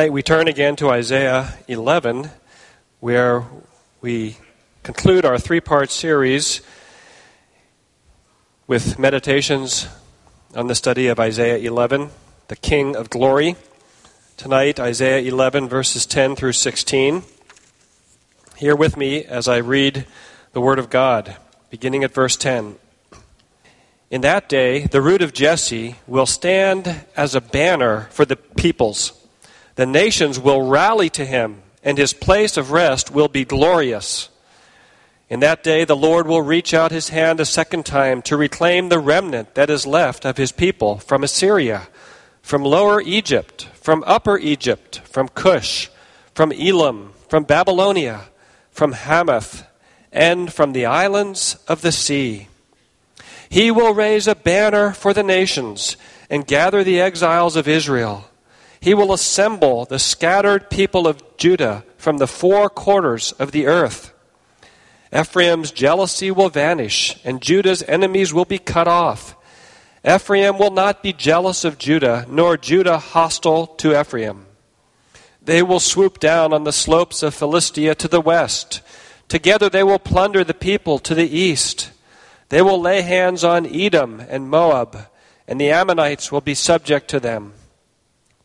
Tonight we turn again to Isaiah 11, where we conclude our three part series with meditations on the study of Isaiah 11, the King of Glory. Tonight, Isaiah 11, verses 10 through 16. Hear with me as I read the Word of God, beginning at verse 10. In that day, the root of Jesse will stand as a banner for the peoples. The nations will rally to him, and his place of rest will be glorious. In that day, the Lord will reach out his hand a second time to reclaim the remnant that is left of his people from Assyria, from lower Egypt, from upper Egypt, from Cush, from Elam, from Babylonia, from Hamath, and from the islands of the sea. He will raise a banner for the nations and gather the exiles of Israel. He will assemble the scattered people of Judah from the four quarters of the earth. Ephraim's jealousy will vanish, and Judah's enemies will be cut off. Ephraim will not be jealous of Judah, nor Judah hostile to Ephraim. They will swoop down on the slopes of Philistia to the west. Together they will plunder the people to the east. They will lay hands on Edom and Moab, and the Ammonites will be subject to them.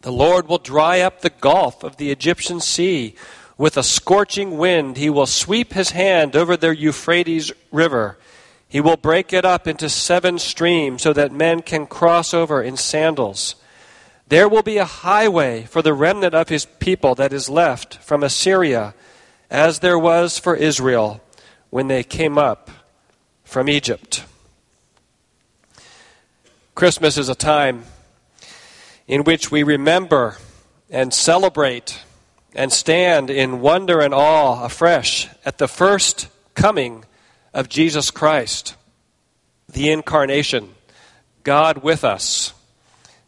The Lord will dry up the gulf of the Egyptian sea. With a scorching wind, he will sweep his hand over the Euphrates River. He will break it up into seven streams so that men can cross over in sandals. There will be a highway for the remnant of his people that is left from Assyria, as there was for Israel when they came up from Egypt. Christmas is a time in which we remember and celebrate and stand in wonder and awe afresh at the first coming of Jesus Christ, the incarnation, God with us.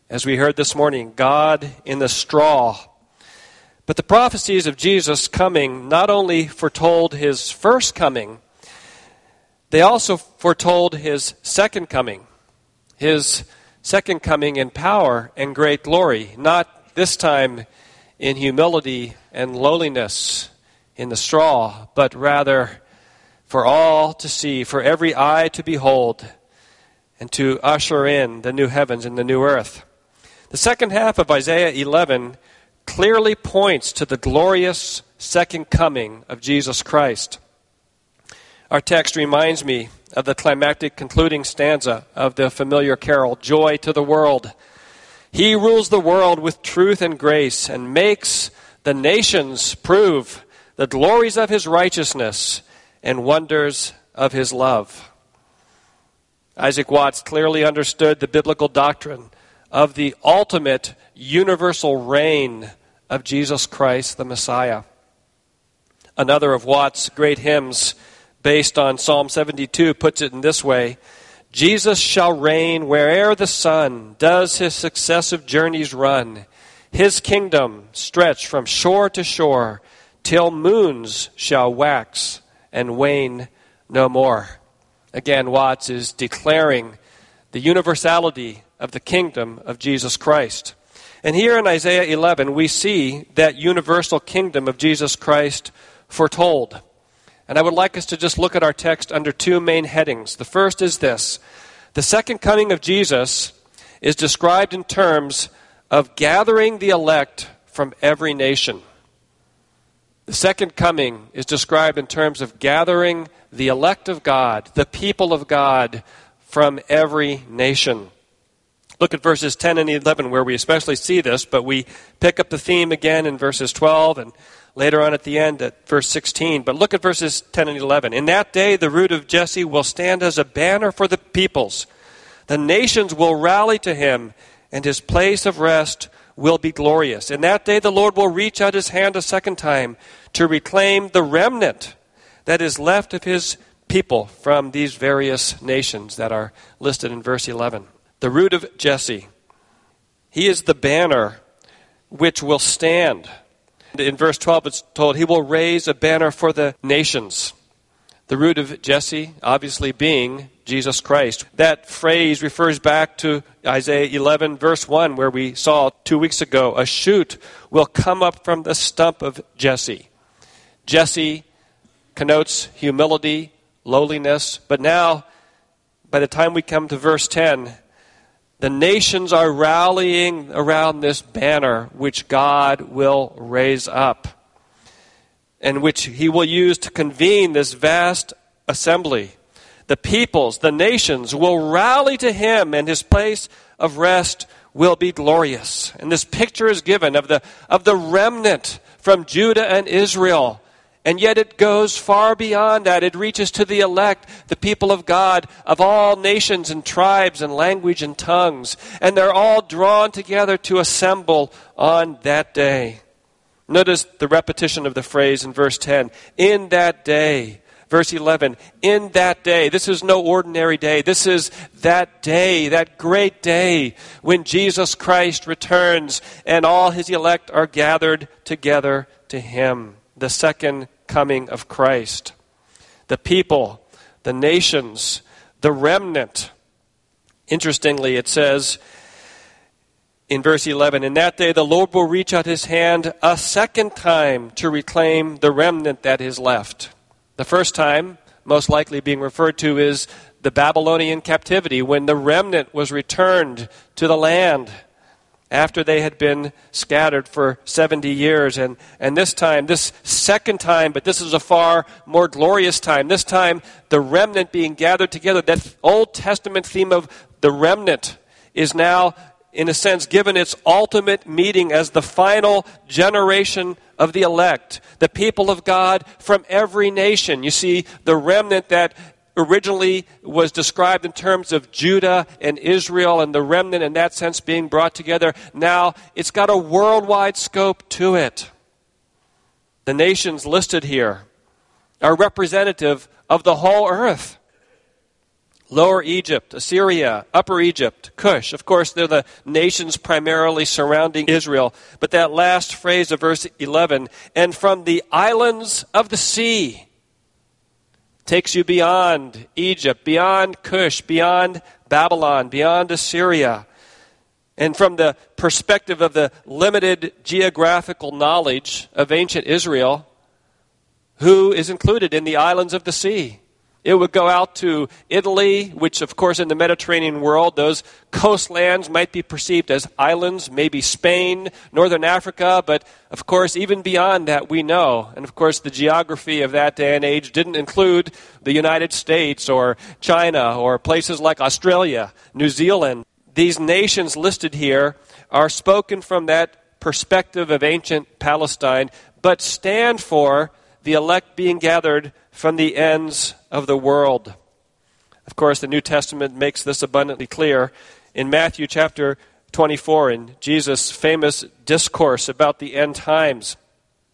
As we heard this morning, God in the straw. But the prophecies of Jesus coming not only foretold his first coming, they also foretold his second coming, his second coming in power and great glory, not this time in humility and lowliness in the straw, but rather for all to see, for every eye to behold, and to usher in the new heavens and the new earth. The second half of Isaiah 11 clearly points to the glorious second coming of Jesus Christ. Our text reminds me of the climactic concluding stanza of the familiar carol, Joy to the World. He rules the world with truth and grace and makes the nations prove the glories of his righteousness and wonders of his love. Isaac Watts clearly understood the biblical doctrine of the ultimate universal reign of Jesus Christ, the Messiah. Another of Watts' great hymns based on Psalm 72, puts it in this way Jesus shall reign where'er the sun does his successive journeys run. His kingdom stretch from shore to shore till moons shall wax and wane no more. Again, Watts is declaring the universality of the kingdom of Jesus Christ. And here in Isaiah 11, we see that universal kingdom of Jesus Christ foretold. And I would like us to just look at our text under two main headings. The first is this The second coming of Jesus is described in terms of gathering the elect from every nation. The second coming is described in terms of gathering the elect of God, the people of God, from every nation. Look at verses 10 and 11, where we especially see this, but we pick up the theme again in verses 12 and later on at the end at verse 16. But look at verses 10 and 11. In that day, the root of Jesse will stand as a banner for the peoples. The nations will rally to him, and his place of rest will be glorious. In that day, the Lord will reach out his hand a second time to reclaim the remnant that is left of his people from these various nations that are listed in verse 11 the root of Jesse. He is the banner which will stand. In verse 12, it's told, He will raise a banner for the nations. The root of Jesse, obviously, being Jesus Christ. That phrase refers back to Isaiah 11, verse 1, where we saw two weeks ago a shoot will come up from the stump of Jesse. Jesse connotes humility, lowliness, but now, by the time we come to verse 10, the nations are rallying around this banner which God will raise up and which he will use to convene this vast assembly. The peoples, the nations will rally to him, and his place of rest will be glorious. And this picture is given of the, of the remnant from Judah and Israel and yet it goes far beyond that. It reaches to the elect, the people of God, of all nations and tribes and language and tongues. And they're all drawn together to assemble on that day. Notice the repetition of the phrase in verse 10 in that day. Verse 11, in that day. This is no ordinary day. This is that day, that great day when Jesus Christ returns and all his elect are gathered together to him. The second coming of Christ. The people, the nations, the remnant. Interestingly, it says in verse 11 In that day the Lord will reach out his hand a second time to reclaim the remnant that is left. The first time, most likely being referred to, is the Babylonian captivity when the remnant was returned to the land after they had been scattered for 70 years. And, and this time, this second time, but this is a far more glorious time, this time the remnant being gathered together, that Old Testament theme of the remnant is now, in a sense, given its ultimate meeting as the final generation of the elect, the people of God from every nation. You see, the remnant that originally was described in terms of Judah and Israel and the remnant in that sense being brought together. Now it's got a worldwide scope to it. The nations listed here are representative of the whole earth. Lower Egypt, Assyria, Upper Egypt, Cush. Of course, they're the nations primarily surrounding Israel. But that last phrase of verse 11, and from the islands of the sea, takes you beyond Egypt, beyond Cush, beyond Babylon, beyond Assyria. And from the perspective of the limited geographical knowledge of ancient Israel, who is included in the islands of the sea? It would go out to Italy, which, of course, in the Mediterranean world, those coastlands might be perceived as islands, maybe Spain, northern Africa, but of course, even beyond that, we know. And of course, the geography of that day and age didn't include the United States or China or places like Australia, New Zealand. These nations listed here are spoken from that perspective of ancient Palestine, but stand for the elect being gathered from the ends of the world. Of course, the New Testament makes this abundantly clear. In Matthew chapter 24, in Jesus' famous discourse about the end times,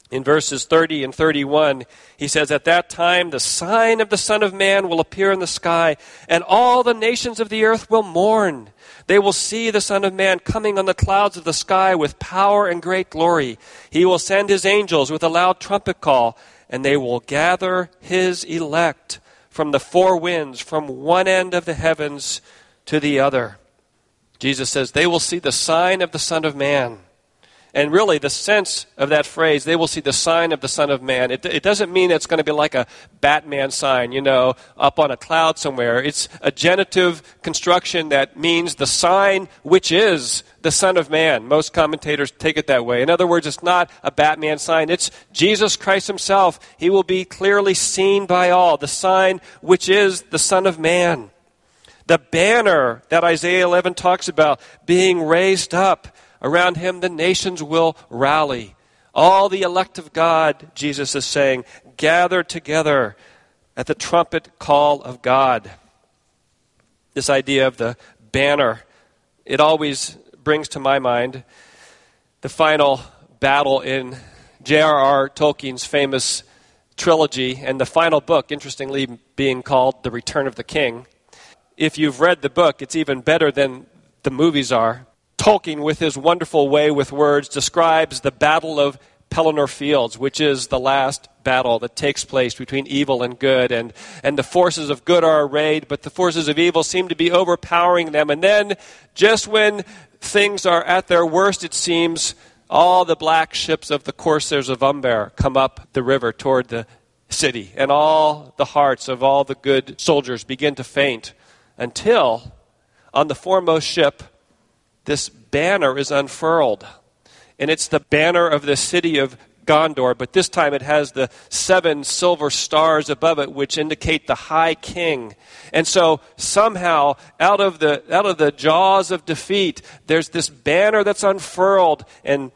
in verses 30 and 31, he says, At that time the sign of the Son of Man will appear in the sky, and all the nations of the earth will mourn. They will see the Son of Man coming on the clouds of the sky with power and great glory. He will send his angels with a loud trumpet call and they will gather his elect from the four winds, from one end of the heavens to the other. Jesus says, They will see the sign of the Son of Man. And really, the sense of that phrase, they will see the sign of the Son of Man, it, it doesn't mean it's going to be like a Batman sign, you know, up on a cloud somewhere. It's a genitive construction that means the sign which is the Son of Man. Most commentators take it that way. In other words, it's not a Batman sign, it's Jesus Christ Himself. He will be clearly seen by all, the sign which is the Son of Man. The banner that Isaiah 11 talks about being raised up. Around him, the nations will rally. All the elect of God, Jesus is saying, gather together at the trumpet call of God. This idea of the banner, it always brings to my mind the final battle in J.R.R. Tolkien's famous trilogy, and the final book, interestingly, being called The Return of the King. If you've read the book, it's even better than the movies are. Tolkien, with his wonderful way with words, describes the Battle of Pelennor Fields, which is the last battle that takes place between evil and good. And, and the forces of good are arrayed, but the forces of evil seem to be overpowering them. And then, just when things are at their worst, it seems, all the black ships of the corsairs of Umbar come up the river toward the city, and all the hearts of all the good soldiers begin to faint until on the foremost ship this banner is unfurled. And it's the banner of the city of Gondor, but this time it has the seven silver stars above it, which indicate the high king. And so somehow, out of the, out of the jaws of defeat, there's this banner that's unfurled. And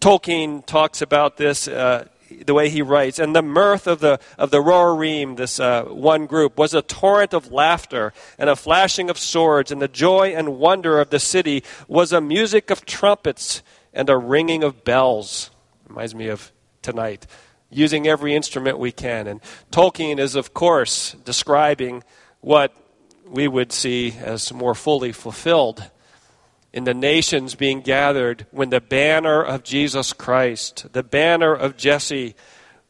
Tolkien talks about this. Uh, the way he writes, and the mirth of the of the Rohirrim, this uh, one group, was a torrent of laughter and a flashing of swords, and the joy and wonder of the city was a music of trumpets and a ringing of bells. Reminds me of tonight, using every instrument we can. And Tolkien is, of course, describing what we would see as more fully fulfilled in the nations being gathered when the banner of Jesus Christ, the banner of Jesse,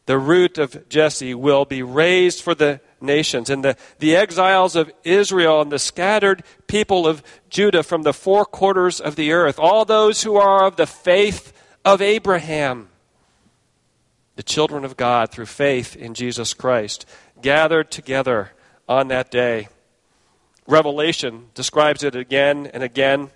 the root of Jesse, will be raised for the nations. And the, the exiles of Israel and the scattered people of Judah from the four quarters of the earth, all those who are of the faith of Abraham, the children of God through faith in Jesus Christ, gathered together on that day. Revelation describes it again and again.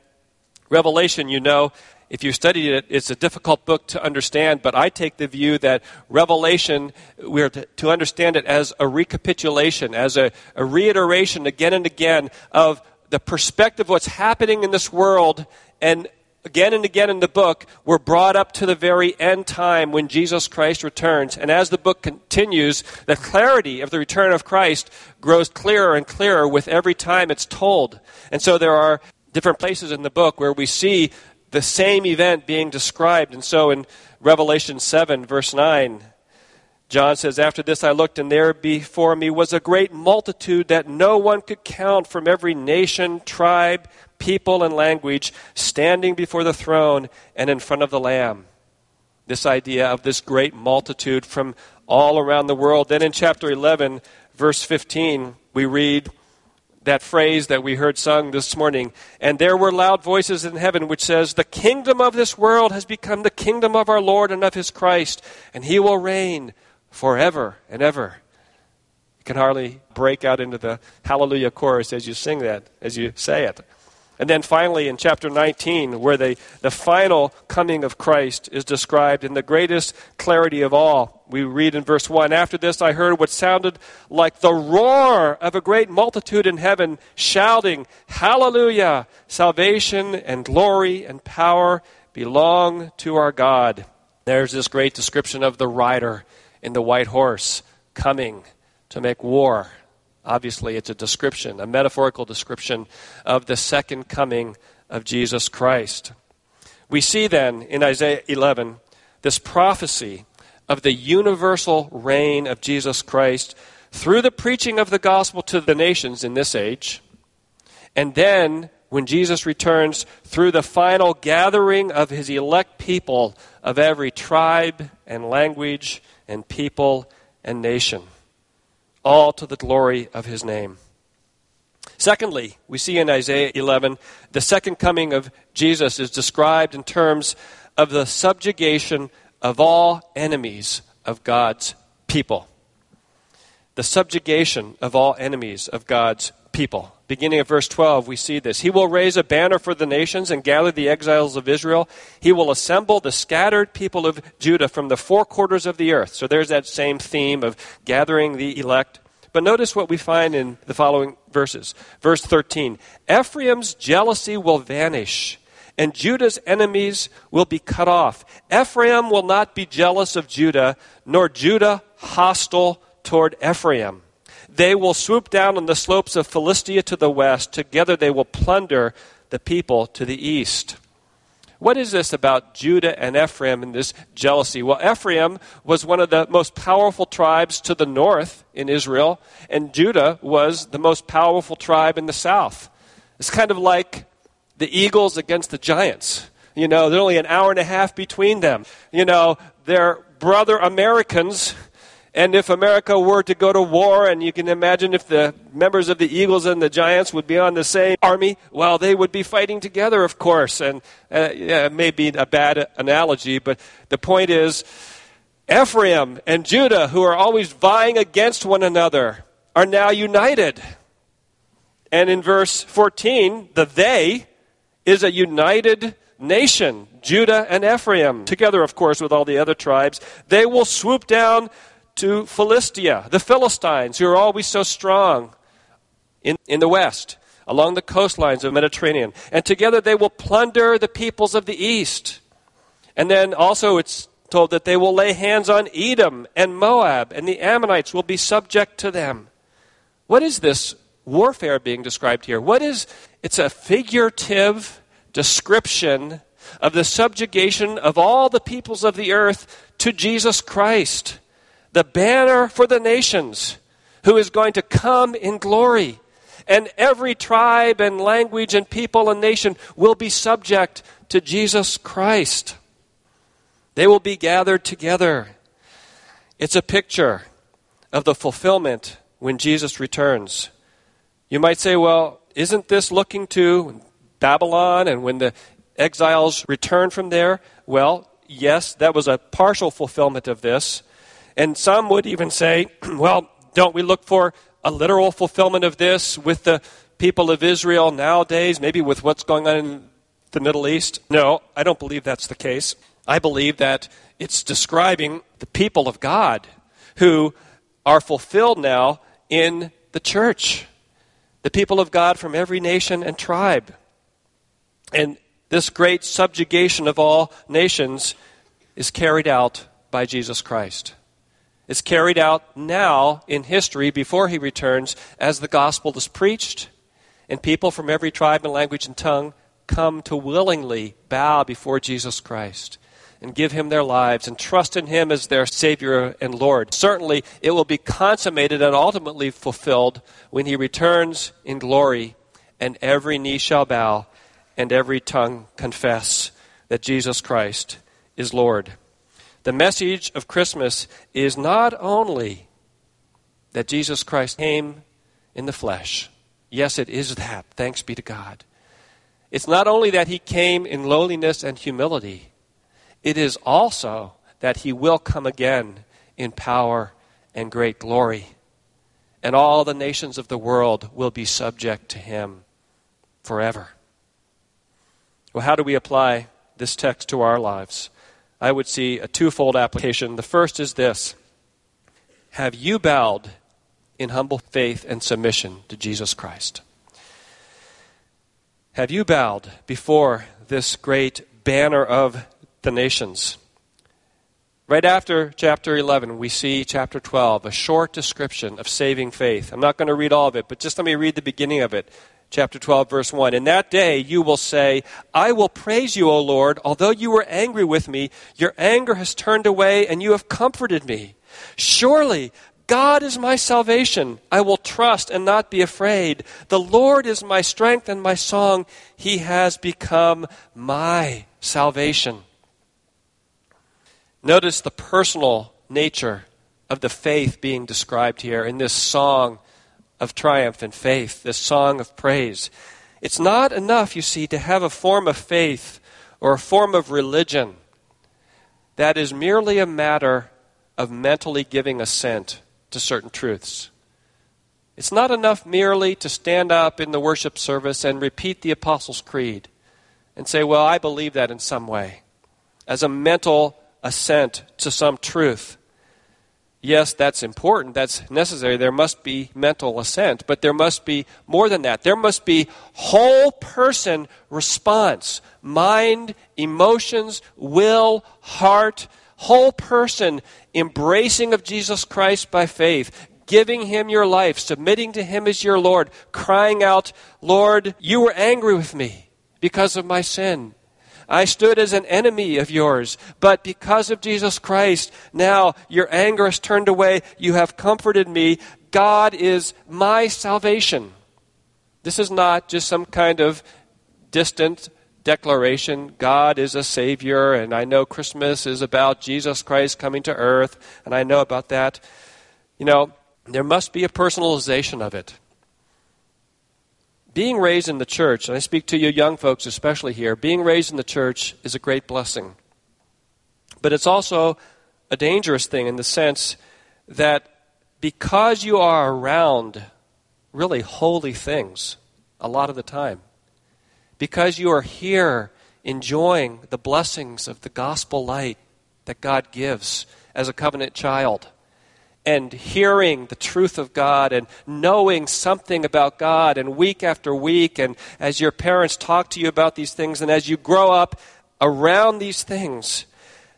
Revelation, you know, if you studied it, it's a difficult book to understand, but I take the view that Revelation, we're to, to understand it as a recapitulation, as a, a reiteration again and again of the perspective of what's happening in this world and again and again in the book, we're brought up to the very end time when Jesus Christ returns. And as the book continues, the clarity of the return of Christ grows clearer and clearer with every time it's told. And so there are different places in the book where we see the same event being described. And so in Revelation 7, verse 9, John says, After this I looked, and there before me was a great multitude that no one could count from every nation, tribe, people, and language, standing before the throne and in front of the Lamb. This idea of this great multitude from all around the world. Then in chapter 11, verse 15, we read, that phrase that we heard sung this morning. And there were loud voices in heaven which says, The kingdom of this world has become the kingdom of our Lord and of his Christ, and he will reign forever and ever. You can hardly break out into the hallelujah chorus as you sing that, as you say it. And then finally, in chapter 19, where the, the final coming of Christ is described in the greatest clarity of all, we read in verse 1 After this, I heard what sounded like the roar of a great multitude in heaven, shouting, Hallelujah! Salvation and glory and power belong to our God. There's this great description of the rider in the white horse coming to make war Obviously, it's a description, a metaphorical description of the second coming of Jesus Christ. We see then in Isaiah 11 this prophecy of the universal reign of Jesus Christ through the preaching of the gospel to the nations in this age. And then, when Jesus returns, through the final gathering of his elect people of every tribe and language and people and nation all to the glory of his name. Secondly, we see in Isaiah 11, the second coming of Jesus is described in terms of the subjugation of all enemies of God's people. The subjugation of all enemies of God's people. Beginning of verse 12, we see this. He will raise a banner for the nations and gather the exiles of Israel. He will assemble the scattered people of Judah from the four quarters of the earth. So there's that same theme of gathering the elect But notice what we find in the following verses. Verse 13 Ephraim's jealousy will vanish, and Judah's enemies will be cut off. Ephraim will not be jealous of Judah, nor Judah hostile toward Ephraim. They will swoop down on the slopes of Philistia to the west. Together they will plunder the people to the east. What is this about Judah and Ephraim and this jealousy? Well, Ephraim was one of the most powerful tribes to the north in Israel, and Judah was the most powerful tribe in the south. It's kind of like the Eagles against the Giants. You know, there's only an hour and a half between them. You know, they're brother Americans and if America were to go to war, and you can imagine if the members of the Eagles and the Giants would be on the same army, well, they would be fighting together, of course. And uh, yeah, it may be a bad analogy, but the point is Ephraim and Judah, who are always vying against one another, are now united. And in verse 14, the they is a united nation, Judah and Ephraim, together, of course, with all the other tribes. They will swoop down to Philistia, the Philistines, who are always so strong in, in the west, along the coastlines of the Mediterranean. And together they will plunder the peoples of the east. And then also it's told that they will lay hands on Edom and Moab, and the Ammonites will be subject to them. What is this warfare being described here? What is it's a figurative description of the subjugation of all the peoples of the earth to Jesus Christ the banner for the nations, who is going to come in glory. And every tribe and language and people and nation will be subject to Jesus Christ. They will be gathered together. It's a picture of the fulfillment when Jesus returns. You might say, well, isn't this looking to Babylon and when the exiles return from there? Well, yes, that was a partial fulfillment of this. And some would even say, well, don't we look for a literal fulfillment of this with the people of Israel nowadays, maybe with what's going on in the Middle East? No, I don't believe that's the case. I believe that it's describing the people of God who are fulfilled now in the church. The people of God from every nation and tribe. And this great subjugation of all nations is carried out by Jesus Christ It's carried out now in history before he returns as the gospel is preached, and people from every tribe and language and tongue come to willingly bow before Jesus Christ and give him their lives and trust in him as their Savior and Lord. Certainly, it will be consummated and ultimately fulfilled when he returns in glory, and every knee shall bow and every tongue confess that Jesus Christ is Lord. The message of Christmas is not only that Jesus Christ came in the flesh. Yes, it is that. Thanks be to God. It's not only that he came in lowliness and humility, it is also that he will come again in power and great glory. And all the nations of the world will be subject to him forever. Well, how do we apply this text to our lives? I would see a twofold application. The first is this Have you bowed in humble faith and submission to Jesus Christ? Have you bowed before this great banner of the nations? Right after chapter 11, we see chapter 12, a short description of saving faith. I'm not going to read all of it, but just let me read the beginning of it chapter 12, verse 1. In that day you will say, I will praise you, O Lord. Although you were angry with me, your anger has turned away and you have comforted me. Surely God is my salvation. I will trust and not be afraid. The Lord is my strength and my song. He has become my salvation. Notice the personal nature of the faith being described here in this song of triumph and faith, this song of praise. It's not enough, you see, to have a form of faith or a form of religion that is merely a matter of mentally giving assent to certain truths. It's not enough merely to stand up in the worship service and repeat the Apostles' Creed and say, Well, I believe that in some way, as a mental assent to some truth. yes, that's important, that's necessary. There must be mental assent, but there must be more than that. There must be whole person response mind, emotions, will, heart, whole person embracing of Jesus Christ by faith, giving him your life, submitting to him as your Lord, crying out, Lord, you were angry with me because of my sin. I stood as an enemy of yours, but because of Jesus Christ, now your anger is turned away. You have comforted me. God is my salvation. This is not just some kind of distant declaration God is a Savior, and I know Christmas is about Jesus Christ coming to earth, and I know about that. You know, there must be a personalization of it being raised in the church, and I speak to you young folks especially here, being raised in the church is a great blessing. But it's also a dangerous thing in the sense that because you are around really holy things a lot of the time, because you are here enjoying the blessings of the gospel light that God gives as a covenant child, and hearing the truth of God and knowing something about God and week after week and as your parents talk to you about these things and as you grow up around these things,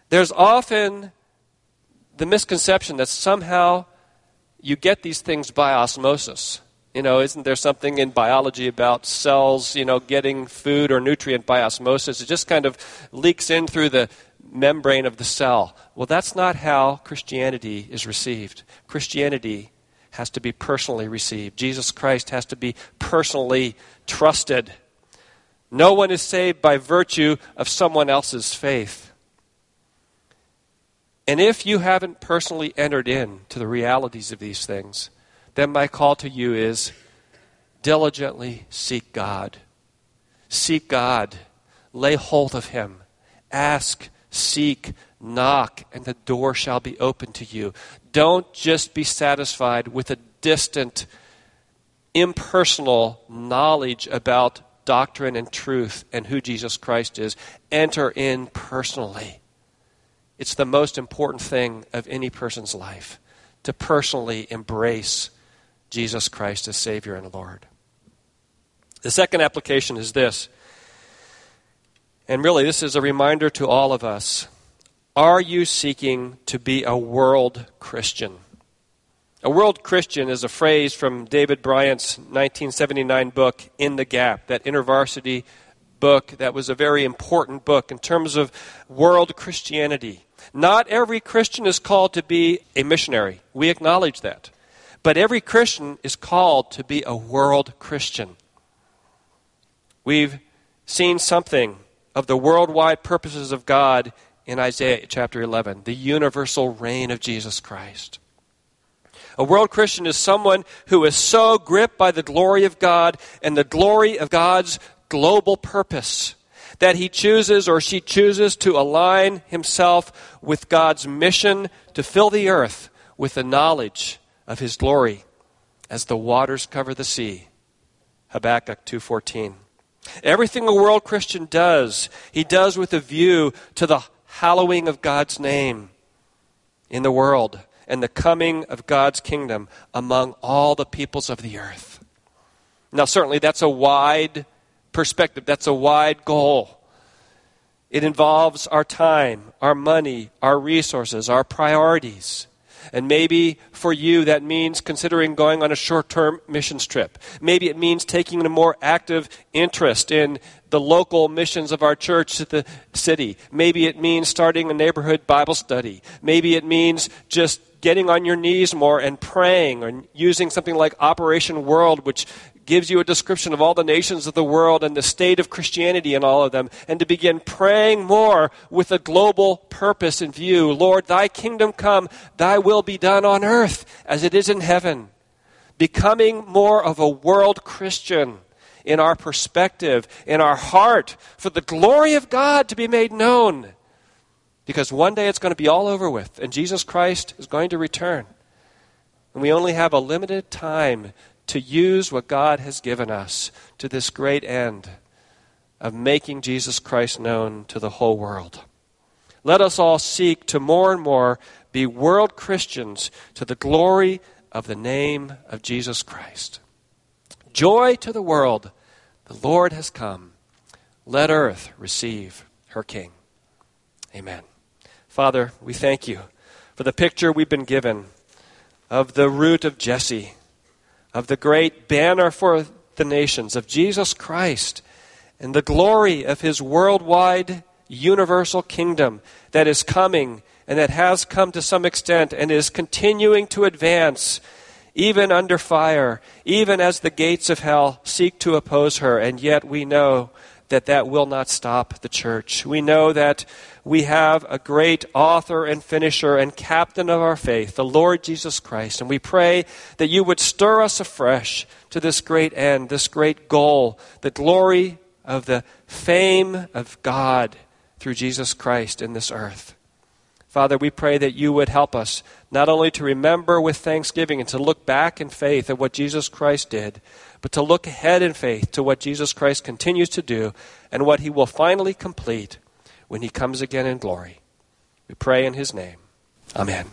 there's often the misconception that somehow you get these things by osmosis. You know, isn't there something in biology about cells, you know, getting food or nutrient by osmosis? It just kind of leaks in through the membrane of the cell. Well, that's not how Christianity is received. Christianity has to be personally received. Jesus Christ has to be personally trusted. No one is saved by virtue of someone else's faith. And if you haven't personally entered into the realities of these things, then my call to you is diligently seek God. Seek God. Lay hold of Him. Ask Seek, knock, and the door shall be open to you. Don't just be satisfied with a distant, impersonal knowledge about doctrine and truth and who Jesus Christ is. Enter in personally. It's the most important thing of any person's life to personally embrace Jesus Christ as Savior and Lord. The second application is this and really, this is a reminder to all of us. Are you seeking to be a world Christian? A world Christian is a phrase from David Bryant's 1979 book, In the Gap, that intervarsity book that was a very important book in terms of world Christianity. Not every Christian is called to be a missionary. We acknowledge that. But every Christian is called to be a world Christian. We've seen something of the worldwide purposes of God in Isaiah chapter 11, the universal reign of Jesus Christ. A world Christian is someone who is so gripped by the glory of God and the glory of God's global purpose that he chooses or she chooses to align himself with God's mission to fill the earth with the knowledge of his glory as the waters cover the sea. Habakkuk 2:14. Everything a world Christian does, he does with a view to the hallowing of God's name in the world and the coming of God's kingdom among all the peoples of the earth. Now, certainly, that's a wide perspective, that's a wide goal. It involves our time, our money, our resources, our priorities. And maybe for you, that means considering going on a short term missions trip. Maybe it means taking a more active interest in the local missions of our church to the city. Maybe it means starting a neighborhood Bible study. Maybe it means just getting on your knees more and praying or using something like Operation World, which gives you a description of all the nations of the world and the state of Christianity in all of them, and to begin praying more with a global purpose in view. Lord, thy kingdom come, thy will be done on earth as it is in heaven. Becoming more of a world Christian in our perspective, in our heart, for the glory of God to be made known. Because one day it's going to be all over with, and Jesus Christ is going to return. And we only have a limited time to use what God has given us to this great end of making Jesus Christ known to the whole world. Let us all seek to more and more be world Christians to the glory of the name of Jesus Christ. Joy to the world, the Lord has come. Let earth receive her King. Amen. Father, we thank you for the picture we've been given of the root of Jesse, of the great banner for the nations, of Jesus Christ, and the glory of his worldwide universal kingdom that is coming and that has come to some extent and is continuing to advance even under fire, even as the gates of hell seek to oppose her. And yet we know that that will not stop the church. We know that we have a great author and finisher and captain of our faith, the Lord Jesus Christ. And we pray that you would stir us afresh to this great end, this great goal, the glory of the fame of God through Jesus Christ in this earth. Father, we pray that you would help us not only to remember with thanksgiving and to look back in faith at what Jesus Christ did, but to look ahead in faith to what Jesus Christ continues to do and what he will finally complete when he comes again in glory. We pray in his name. Amen.